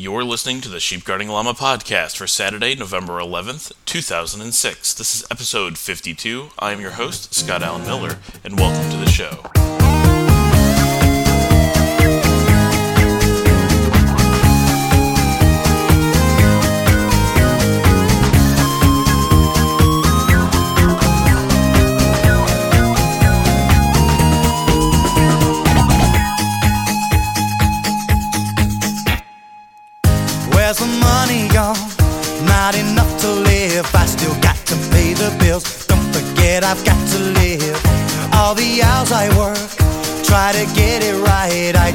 You're listening to the Sheep Guarding Llama podcast for Saturday, November 11th, 2006. This is episode 52. I am your host, Scott Allen Miller, and welcome to the show. I work, try to get it right. I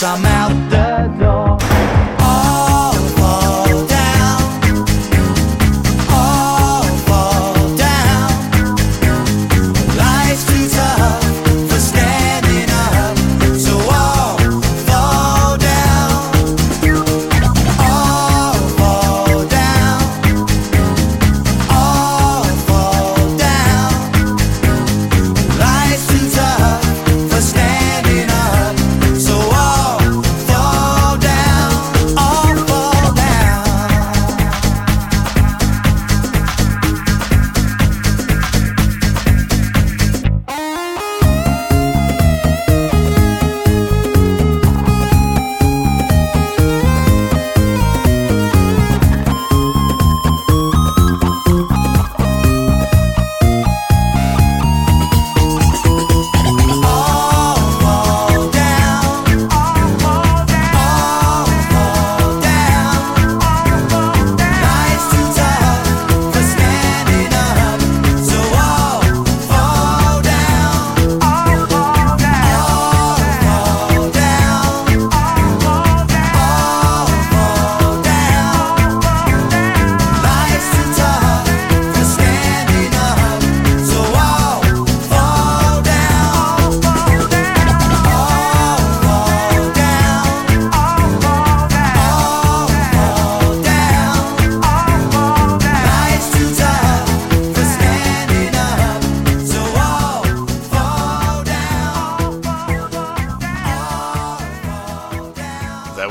cause I'm out the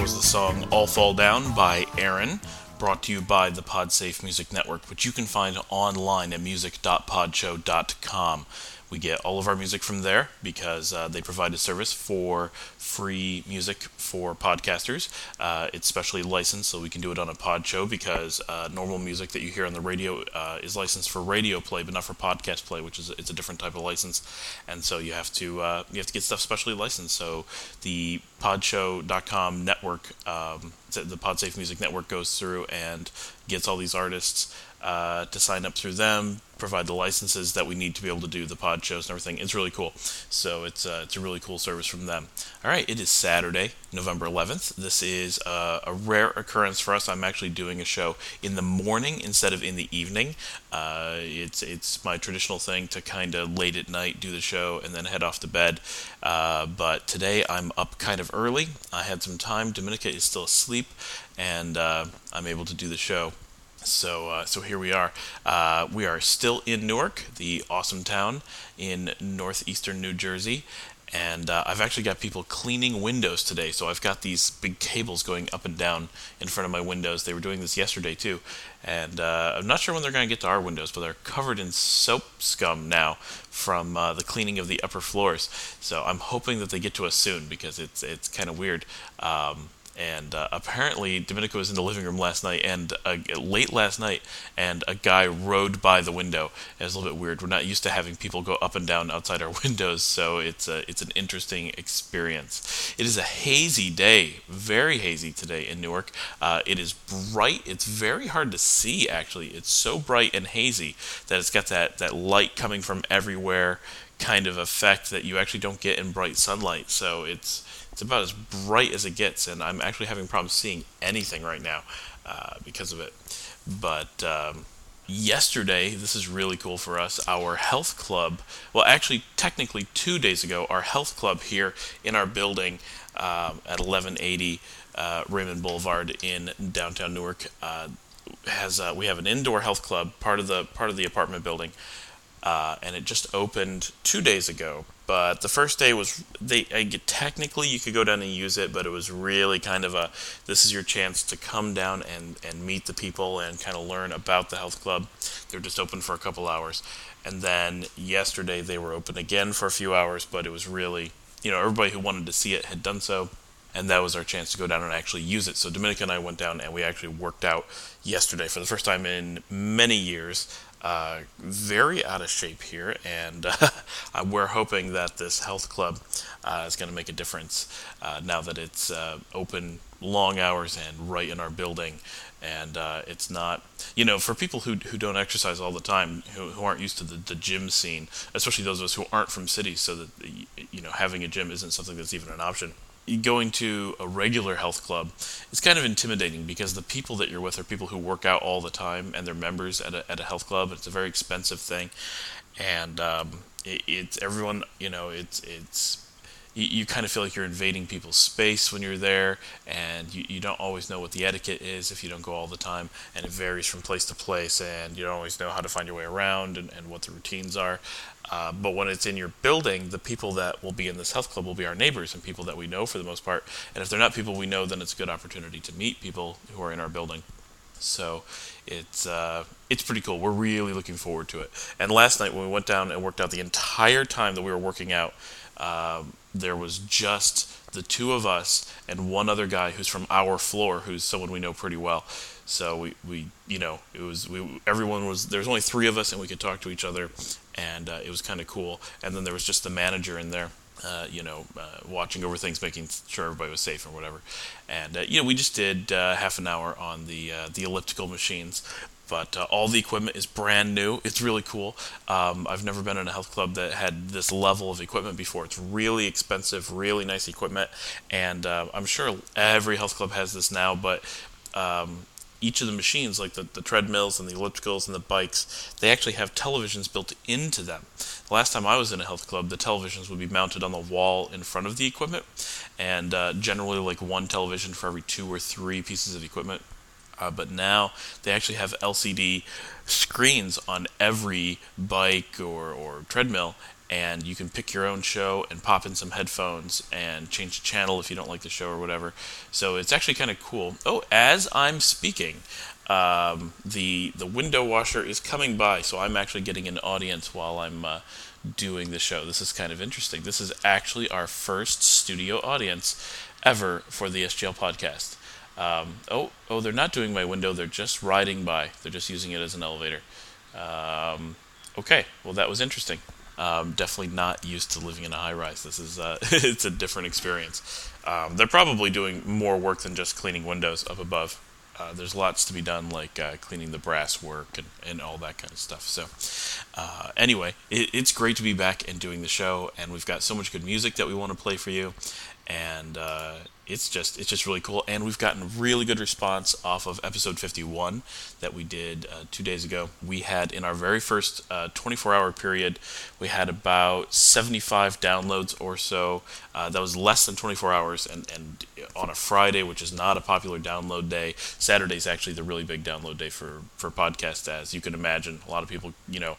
Was the song All Fall Down by Aaron, brought to you by the Podsafe Music Network, which you can find online at music.podshow.com. We get all of our music from there because uh, they provide a service for free music for podcasters. Uh, it's specially licensed, so we can do it on a pod show because uh, normal music that you hear on the radio uh, is licensed for radio play, but not for podcast play, which is it's a different type of license. And so you have to uh, you have to get stuff specially licensed. So the Podshow.com network, um, the Podsafe Music Network, goes through and gets all these artists uh, to sign up through them, provide the licenses that we need to be able to do the pod shows and everything. It's really cool. So it's uh, it's a really cool service from them. All right, it is Saturday, November 11th. This is uh, a rare occurrence for us. I'm actually doing a show in the morning instead of in the evening. Uh, it's it's my traditional thing to kind of late at night do the show and then head off to bed. Uh, but today I'm up kind of early. I had some time. Dominica is still asleep, and I'm able to do the show. So, uh, so here we are. Uh, we are still in Newark, the awesome town in northeastern New Jersey, and uh, I've actually got people cleaning windows today. So I've got these big cables going up and down in front of my windows. They were doing this yesterday too, and uh, I'm not sure when they're going to get to our windows, but they're covered in soap scum now from uh, the cleaning of the upper floors. So I'm hoping that they get to us soon because it's it's kind of weird. Um, and uh, apparently Dominica was in the living room last night and uh, late last night, and a guy rode by the window. It was a little bit weird. We're not used to having people go up and down outside our windows, so it's a, it's an interesting experience. It is a hazy day, very hazy today in Newark. Uh, it is bright. It's very hard to see actually. It's so bright and hazy that it's got that that light coming from everywhere kind of effect that you actually don't get in bright sunlight. So it's it's about as bright as it gets, and I'm actually having problems seeing anything right now uh, because of it. But um, yesterday, this is really cool for us. Our health club, well, actually, technically two days ago, our health club here in our building um, at 1180 uh, Raymond Boulevard in downtown Newark uh, has uh, we have an indoor health club part of the part of the apartment building, uh, and it just opened two days ago but the first day was they I, technically you could go down and use it, but it was really kind of a this is your chance to come down and and meet the people and kind of learn about the health club. They're just open for a couple hours, and then yesterday they were open again for a few hours, but it was really you know everybody who wanted to see it had done so. And that was our chance to go down and actually use it. So Dominica and I went down and we actually worked out yesterday for the first time in many years uh, very out of shape here, and uh, we're hoping that this health club uh, is going to make a difference uh, now that it's uh, open long hours and right in our building. And it's not, you know, for people who, who don't exercise all the time, who, who aren't used to the, the gym scene, especially those of us who aren't from cities, so that, you know, having a gym isn't something that's even an option going to a regular health club is kind of intimidating because the people that you're with are people who work out all the time and they're members at a, at a health club. It's a very expensive thing, and um, it, it's everyone. You know, it's it's you, you, kind of feel like you're invading people's space when you're there, and you, you don't always know what the etiquette is if you don't go all the time, and it varies from place to place, and you don't always know how to find your way around and, and what the routines are. Uh, but when it's in your building, the people that will be in this health club will be our neighbors and people that we know for the most part. And if they're not people we know, then it's a good opportunity to meet people who are in our building. So it's uh, it's pretty cool. We're really looking forward to it. And last night when we went down and worked out, the entire time that we were working out, um, there was just the two of us and one other guy who's from our floor, who's someone we know pretty well. So we, we you know it was we everyone was there was only three of us and we could talk to each other, and uh, it was kind of cool. And then there was just the manager in there. Uh, you know, uh, watching over things, making sure everybody was safe or whatever, and uh, you know, we just did uh, half an hour on the uh, the elliptical machines, but uh, all the equipment is brand new. It's really cool. Um, I've never been in a health club that had this level of equipment before. It's really expensive, really nice equipment, and uh, I'm sure every health club has this now. But um, each of the machines, like the, the treadmills and the ellipticals and the bikes, they actually have televisions built into them. The last time I was in a health club, the televisions would be mounted on the wall in front of the equipment, and uh, generally like one television for every two or three pieces of equipment. Uh, but now they actually have LCD screens on every bike or, or treadmill, and you can pick your own show and pop in some headphones and change the channel if you don't like the show or whatever. So it's actually kind of cool. Oh, as I'm speaking, um, the the window washer is coming by, so I'm actually getting an audience while I'm uh, doing the show. This is kind of interesting. This is actually our first studio audience ever for the SGL podcast. Um, oh, oh, they're not doing my window. They're just riding by. They're just using it as an elevator. Um, okay, well that was interesting. Um, definitely not used to living in a high rise. This is uh, it's a different experience. Um, they're probably doing more work than just cleaning windows up above. Uh, there's lots to be done, like uh, cleaning the brass work and, and all that kind of stuff. So, uh, anyway, it, it's great to be back and doing the show, and we've got so much good music that we want to play for you. and uh, it's just it's just really cool. And we've gotten really good response off of episode 51 that we did uh, two days ago. We had in our very first uh, 24 hour period, we had about 75 downloads or so. Uh, that was less than 24 hours, and and on a Friday, which is not a popular download day. Saturday is actually the really big download day for for podcasts, as you can imagine. A lot of people, you know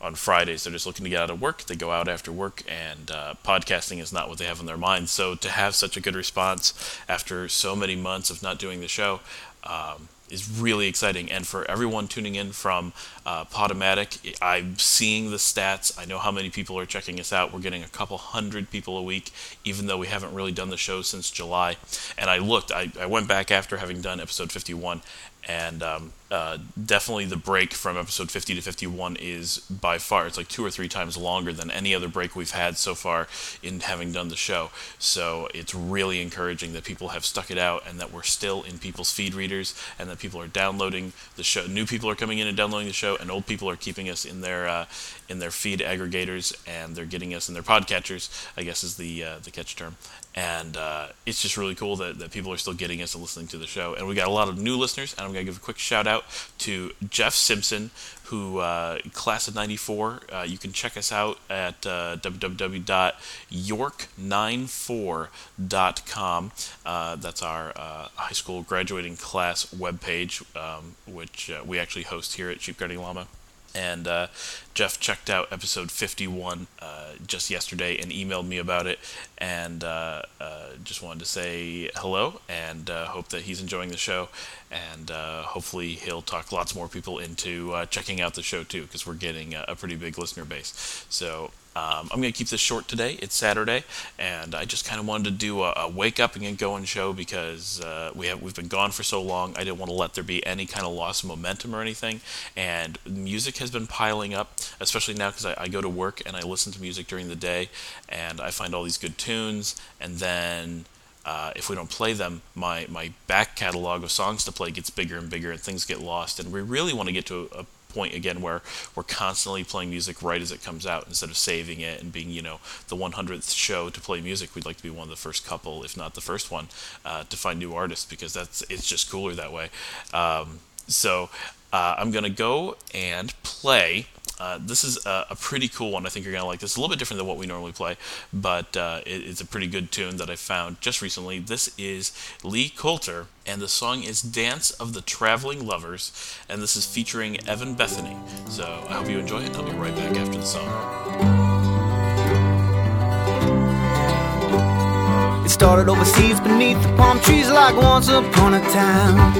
on Fridays. They're just looking to get out of work. They go out after work, and uh, podcasting is not what they have in their mind. So to have such a good response after so many months of not doing the show um, is really exciting. And for everyone tuning in from uh, Podomatic, I'm seeing the stats. I know how many people are checking us out. We're getting a couple hundred people a week, even though we haven't really done the show since July. And I looked, I, I went back after having done episode 51, and um, uh, definitely the break from episode 50 to 51 is by far. It's like two or three times longer than any other break we've had so far in having done the show. So it's really encouraging that people have stuck it out and that we're still in people's feed readers and that people are downloading the show. New people are coming in and downloading the show and old people are keeping us in their uh, in their feed aggregators and they're getting us in their podcatchers i guess is the uh, the catch term. And uh, it's just really cool that, that people are still getting us and listening to the show. And we got a lot of new listeners, and I'm going to give a quick shout out to Jeff Simpson, who uh, class of '94. Uh, you can check us out at uh, www.york94.com. Uh, that's our uh, high school graduating class webpage, um, which uh, we actually host here at Sheep Guarding Llama and uh, Jeff checked out episode 51 uh, just yesterday and emailed me about it, and uh, uh just wanted to say hello and uh, hope that he's enjoying the show, and uh, hopefully he'll talk lots more people into checking out the show too, because we're getting a, a, pretty big listener base. So um, I'm going to keep this short today. It's Saturday, and I just kind of wanted to do a, a, wake up and get going show because uh, we have we've been gone for so long. I didn't want to let there be any kind of loss of momentum or anything. And music has been piling up, especially now because I, I, go to work and I listen to music during the day, and I find all these good tunes, and then. Uh, if we don't play them, my, my back catalog of songs to play gets bigger and bigger, and things get lost. And we really want to get to a, a point again where we're constantly playing music right as it comes out. Instead of saving it and being you know the 100th show to play music we'd like to be one of the first couple if not the first one uh, to find new artists because that's it's just cooler that way. Um, so uh, i'm going to go and play uh, this is a, a, pretty cool one. I think you're going to like this. It's a little bit different than what we normally play, but uh, it, it's a pretty good tune that I found just recently. This is Lee Coulter, and the song is Dance of the Traveling Lovers, and this is featuring Evan Bethany. So I hope you enjoy it. I'll be right back after the song. It started overseas beneath the palm trees like once upon a time.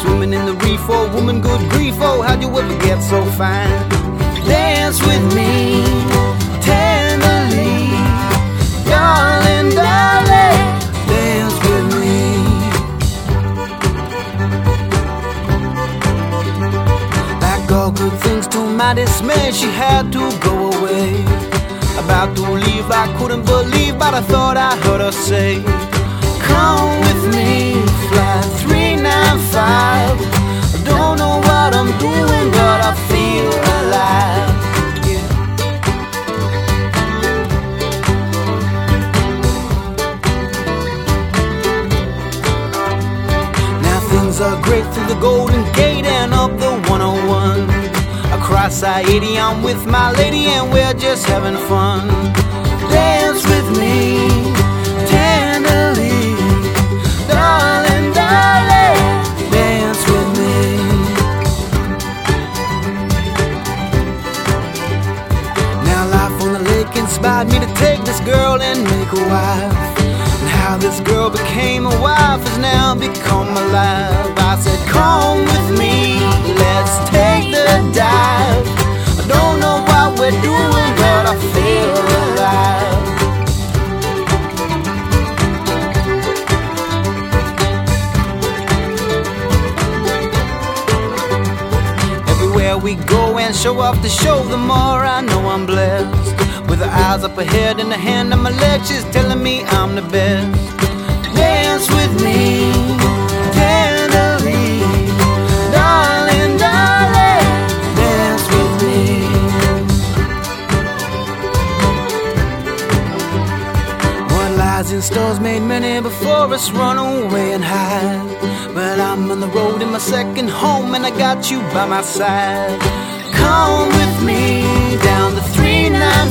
Swimming in the reef, oh woman, good grief, oh how'd you ever get so fine? Dance with me tenderly, darling, darling, dance with me. Like all good things to my dismay, she had to go away. About to leave, I couldn't believe, but I thought I heard her say, Come with me, fly 395. I don't know what I'm doing, but I are great through the Golden Gate and up the 101. Across I-80, I'm with my lady and we're just having fun. Dance with me tenderly, darling, darling, dance with me. Now life on the lake inspired me to take this girl and make her wife. How this girl became a wife has now become alive. I said, Come with me, let's take the dive. I don't know what we're doing, but I feel alive. Everywhere we go and show off the show, the more I know I'm blessed. Her eyes up ahead and the hand on my leg, she's telling me I'm the best. Dance with me, tenderly, darling, darling, dance with me. What lies in stores made many before us run away and hide. But I'm on the road in my second home and I got you by my side. Come with me the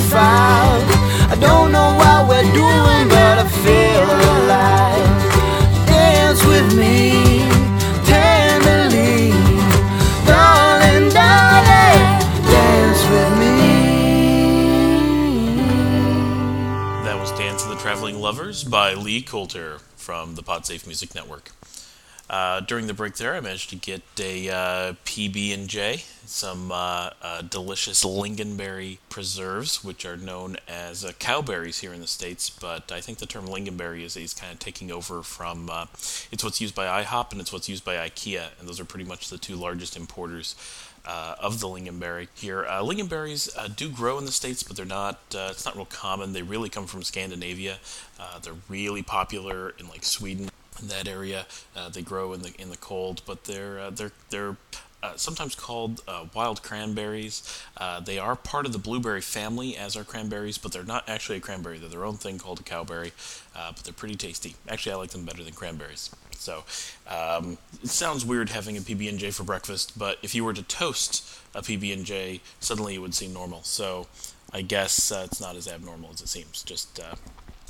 395. I don't know what we're doing, but I feel alive. Dance with me. That was Dance of the Traveling Lovers by Lee Coulter from the PodSafe Music Network. Uh, during the break there, I managed to get a uh, PB and J, some uh, uh, delicious lingonberry preserves, which are known as uh, cowberries here in the states. But I think the term lingonberry is, is kind of taking over from. It's what's used by IHOP and it's what's used by IKEA, and those are pretty much the two largest importers. Uh, of the lingonberry here. Uh, lingonberries uh, do grow in the states, but they're not. It's not real common. They really come from Scandinavia. They're really popular in like Sweden in that area. Uh, they grow in the in the cold, but they're uh, they're they're uh, sometimes called uh, wild cranberries. Uh, they are part of the blueberry family, as are cranberries, but they're not actually a cranberry. They're their own thing called a cowberry, uh, but they're pretty tasty. Actually, I like them better than cranberries. So um, it sounds weird having a PB and J for breakfast, but if you were to toast a PB and J, suddenly it would seem normal. So I guess it's not as abnormal as it seems. Just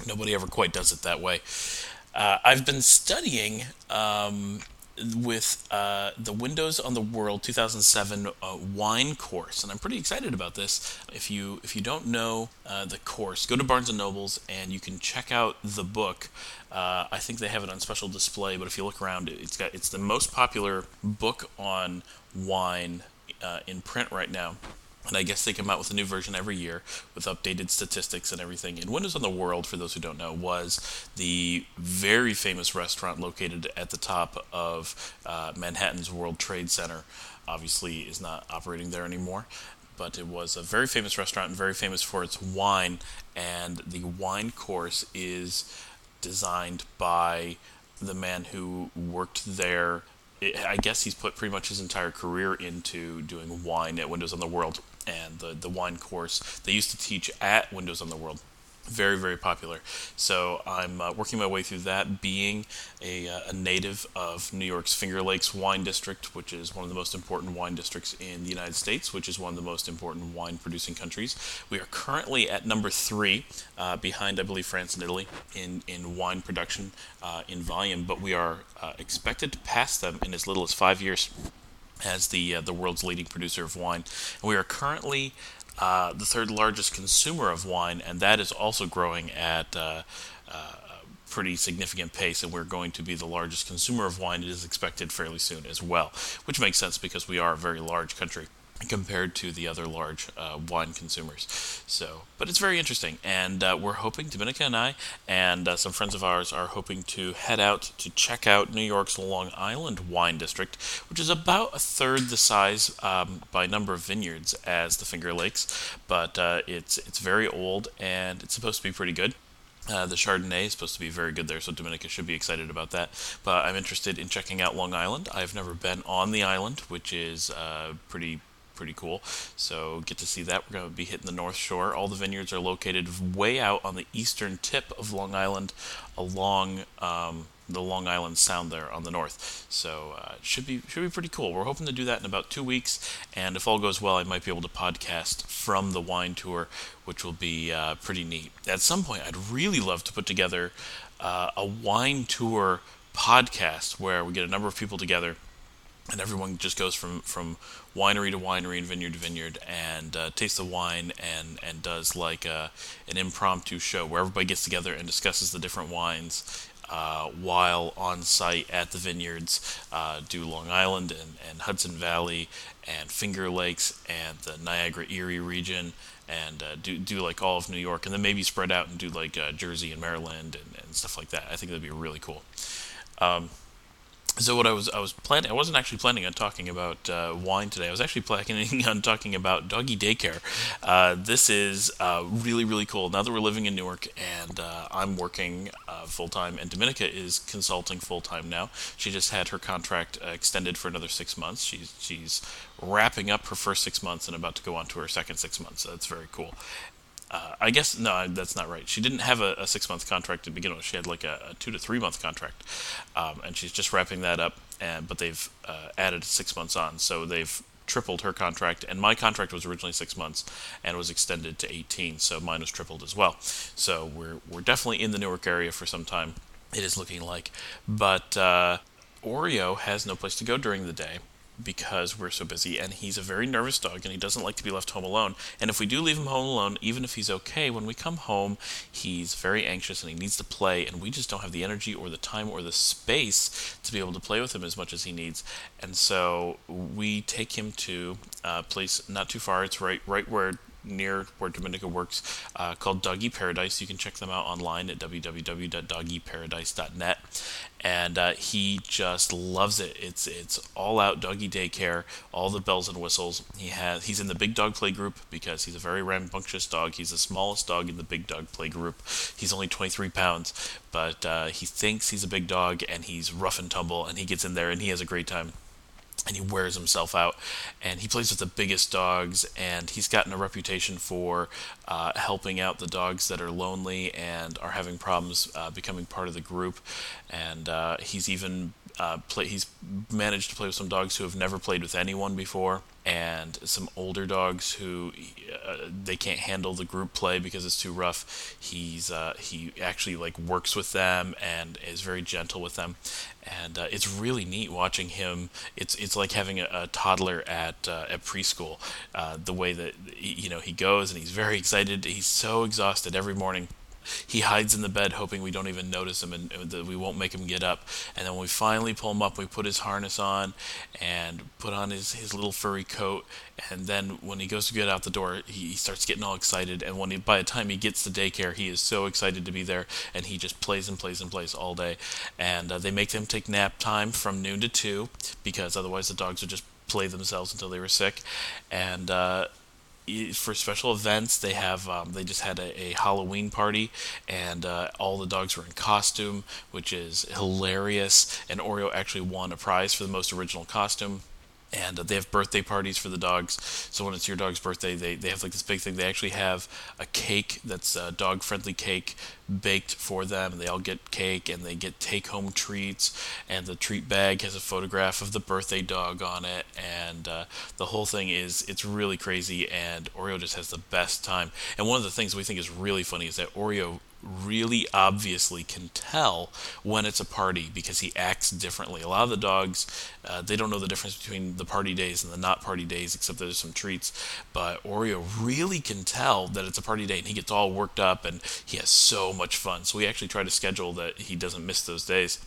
nobody ever quite does it that way. Uh, I've been studying um, with uh, the Windows on the World 2007 uh, wine course, and I'm pretty excited about this. If you if you don't know uh, the course, go to Barnes and Nobles and you can check out the book. Uh, I think they have it on special display, but if you look around, it's got it's the most popular book on wine uh, in print right now. And I guess they come out with a new version every year with updated statistics and everything. And Windows on the World, for those who don't know, was the very famous restaurant located at the top of uh, Manhattan's World Trade Center. Obviously, is not operating there anymore, but it was a very famous restaurant and very famous for its wine. And the wine course is designed by the man who worked there I guess he's put pretty much his entire career into doing wine at Windows on the World and the, the wine course they used to teach at Windows on the World. Very, very popular. So I'm uh, working my way through that, being a, uh, a, native of New York's Finger Lakes Wine District, which is one of the most important wine districts in the United States, which is one of the most important wine producing countries. We are currently at number three, uh, behind, I believe, France and Italy in, in wine production uh, in volume, but we are uh, expected to pass them in as little as five years as the uh, the world's leading producer of wine. And we are currently uh, the third largest consumer of wine, and that is also growing at uh, uh, a pretty significant pace. And we're going to be the largest consumer of wine. It is expected fairly soon as well, which makes sense because we are a very large country compared to the other large uh, wine consumers. So, but it's very interesting, and uh, we're hoping Dominica and I and uh, some friends of ours are hoping to head out to check out New York's Long Island wine district, which is about a third the size um, by number of vineyards as the Finger Lakes, but uh, it's it's very old and it's supposed to be pretty good. Uh, the Chardonnay is supposed to be very good there, so Dominica should be excited about that. But I'm interested in checking out Long Island. I've never been on the island, which is uh, pretty pretty cool. So get to see that. We're going to be hitting the North Shore. All the vineyards are located way out on the eastern tip of Long Island, along um, the Long Island Sound there on the north. So uh, should be should be pretty cool. We're hoping to do that in about two weeks, and if all goes well, I might be able to podcast from the wine tour, which will be uh, pretty neat. At some point, I'd really love to put together uh, a wine tour podcast where we get a number of people together and everyone just goes from from winery to winery and vineyard to vineyard and uh, tastes the wine and and does like a, uh, an impromptu show where everybody gets together and discusses the different wines uh, while on site at the vineyards uh, do Long Island and, and Hudson Valley and Finger Lakes and the Niagara Erie region and uh, do do like all of New York and then maybe spread out and do like uh, Jersey and Maryland and, and stuff like that. I think that'd be really cool. Um, so what I was I was planning I wasn't actually planning on talking about uh, wine today. I was actually planning on talking about doggy daycare. Uh, this is uh, really really cool. Now that we're living in Newark and uh, I'm working uh, full time, and Dominica is consulting full time now. She just had her contract uh, extended for another six months. She's she's wrapping up her first six months and about to go on to her second six months. So that's very cool. Uh, I guess no, that's not right. She didn't have a, a six month contract to begin with. She had like a, a two to three month contract, um, and she's just wrapping that up. And but they've uh, added six months on, so they've tripled her contract. And my contract was originally six months and was extended to 18, so mine was tripled as well. So we're we're definitely in the Newark area for some time. It is looking like, but uh, Oreo has no place to go during the day because we're so busy and he's a very nervous dog and he doesn't like to be left home alone. And if we do leave him home alone even if he's okay when we come home he's very anxious and he needs to play and we just don't have the energy or the time or the space to be able to play with him as much as he needs. And so we take him to a place not too far. It's right right where near where Dominica works uh, called Doggy Paradise. You can check them out online at www.doggyparadise.net. And uh, he just loves it. It's it's all out doggy daycare, all the bells and whistles. He has he's in the big dog play group because he's a very rambunctious dog. He's the smallest dog in the big dog play group. He's only 23 pounds, but uh, he thinks he's a big dog and he's rough and tumble. And he gets in there and he has a great time and he wears himself out. And he plays with the biggest dogs and he's gotten a reputation for uh, helping out the dogs that are lonely and are having problems uh, becoming part of the group. And uh, he's even uh, play, he's managed to play with some dogs who have never played with anyone before and some older dogs who uh, they can't handle the group play because it's too rough he's uh, he actually like works with them and is very gentle with them and uh, it's really neat watching him. It's it's like having a, a toddler at uh, at preschool. Uh, the way that you know he goes and he's very excited. He's so exhausted every morning he hides in the bed hoping we don't even notice him and, and that we won't make him get up. And then when we finally pull him up, we put his harness on and put on his, his little furry coat. And then when he goes to get out the door, he, he starts getting all excited. And when he, by the time he gets to daycare, he is so excited to be there. And he just plays and plays and plays all day. And uh, they make them take nap time from noon to 2 because otherwise the dogs would just play themselves until they were sick. And uh, for special events. They have um, they just had a, a Halloween party, and uh, all the dogs were in costume, which is hilarious. And Oreo actually won a prize for the most original costume and they have birthday parties for the dogs. So when it's your dog's birthday, they, they have like this big thing. They actually have a cake that's a dog friendly cake baked for them, and they all get cake and they get take home treats. And the treat bag has a photograph of the birthday dog on it, and uh, the whole thing is it's really crazy. And Oreo just has the best time. And one of the things we think is really funny is that Oreo really obviously can tell when it's a party because he acts differently. A lot of the dogs, uh, they don't know the difference between the party days and the not party days, except there's some treats. But Oreo really can tell that it's a party day, and he gets all worked up, and he has so much fun. So we actually try to schedule that he doesn't miss those days.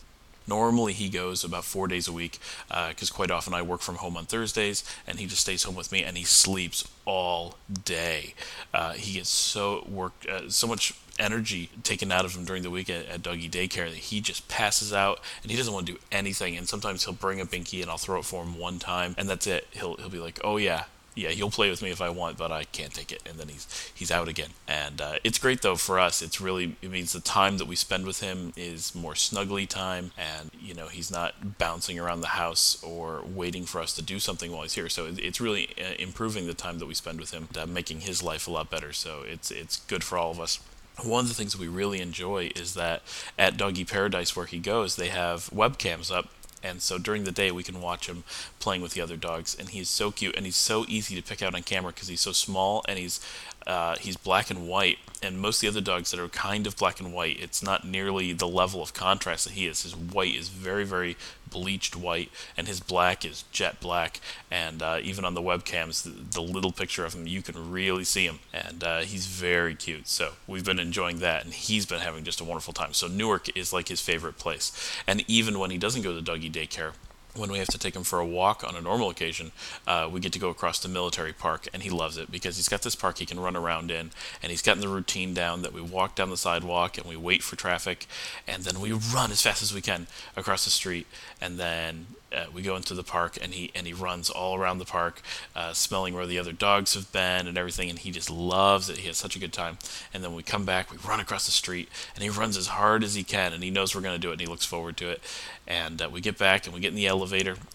Normally, he goes about four days a week because uh, quite often I work from home on Thursdays, and he just stays home with me and he sleeps all day. Uh, he gets so worked, uh, so much energy taken out of him during the week at, at doggy daycare that he just passes out and he doesn't want to do anything. And sometimes he'll bring a binky and I'll throw it for him one time, and that's it. He'll he'll be like, "Oh yeah, yeah, he'll play with me if I want, but I can't take it, and then he's he's out again. And uh, it's great though for us. It's really it means the time that we spend with him is more snuggly time, and you know he's not bouncing around the house or waiting for us to do something while he's here. So it's really uh, improving the time that we spend with him, uh, making his life a lot better. So it's it's good for all of us one of the things we really enjoy is that at Doggy Paradise, where he goes, they have webcams up. And so during the day, we can watch him playing with the other dogs. And he's so cute and he's so easy to pick out on camera because he's so small and he's uh, he's black and white, and most of the other dogs that are kind of black and white, it's not nearly the level of contrast that he is. His white is very, very bleached white, and his black is jet black. And uh, even on the webcams, the, the, little picture of him, you can really see him, and uh, he's very cute. So we've been enjoying that, and he's been having just a wonderful time. So Newark is like his favorite place, and even when he doesn't go to doggy daycare, when we have to take him for a walk on a normal occasion, uh, we get to go across the military park, and he loves it because he's got this park he can run around in, and he's gotten the routine down that we walk down the sidewalk and we wait for traffic, and then we run as fast as we can across the street, and then uh, we go into the park and he and he runs all around the park, uh, smelling where the other dogs have been and everything, and he just loves it. He has such a good time. And then we come back, we run across the street, and he runs as hard as he can, and he knows we're going to do it, and he looks forward to it. And uh, we get back and we get in the elevator,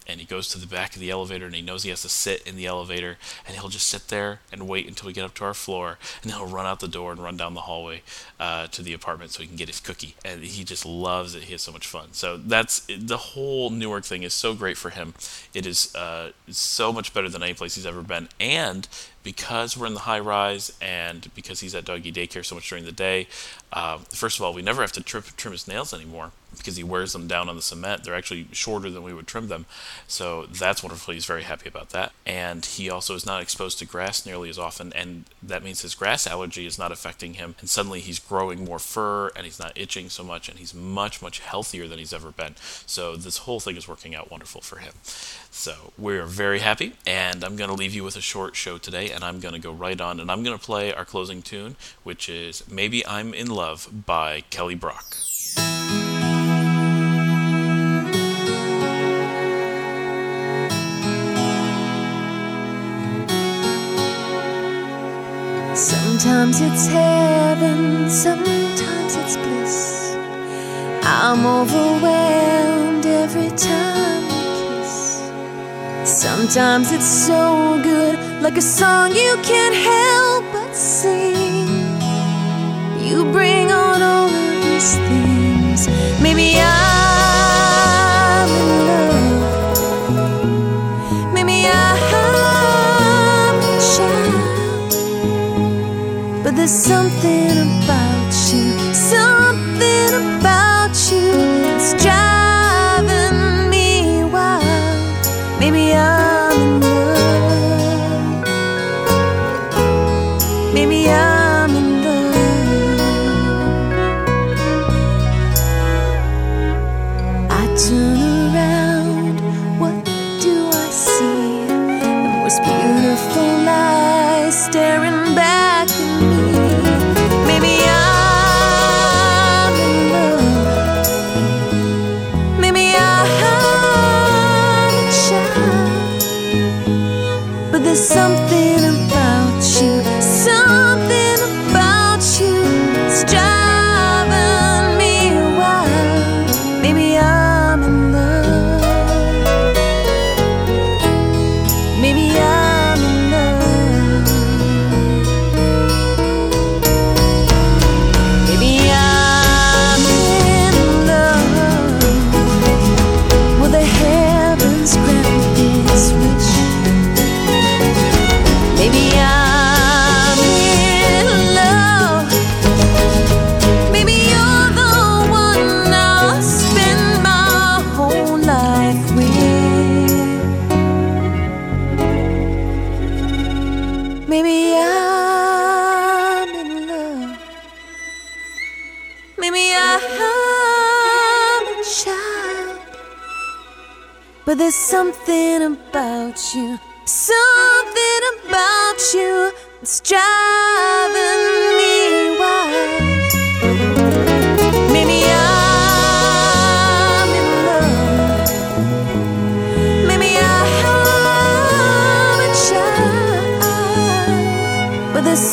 and he goes to the back of the elevator, and he knows he has to sit in the elevator, and he'll just sit there and wait until we get up to our floor, and then he'll run out the door and run down the hallway uh, to the apartment so he can get his cookie. And he just loves it. He has so much fun. So that's the whole Newark thing is so great for him. It is uh, so much better than any place he's ever been, and because we're in the high rise and because he's at doggy daycare so much during the day, uh, first of all, we never have to trim, trim his nails anymore because he wears them down on the cement. They're actually shorter than we would trim them. So that's wonderful. He's very happy about that. And he also is not exposed to grass nearly as often. And that means his grass allergy is not affecting him. And suddenly he's growing more fur and he's not itching so much. And he's much, much healthier than he's ever been. So this whole thing is working out wonderful for him. So we're very happy. And I'm going to leave you with a short show today. And I'm going to go right on and I'm going to play our closing tune, which is Maybe I'm in Love by Kelly Brock. Sometimes it's heaven, sometimes it's bliss. I'm overwhelmed every time we kiss. Sometimes it's so good, like a song you can't help but sing. You bring on all of these things. Maybe I'm But there's something about you, something about you that's driving me wild. Maybe I'm in love. Maybe I'm a child. But there's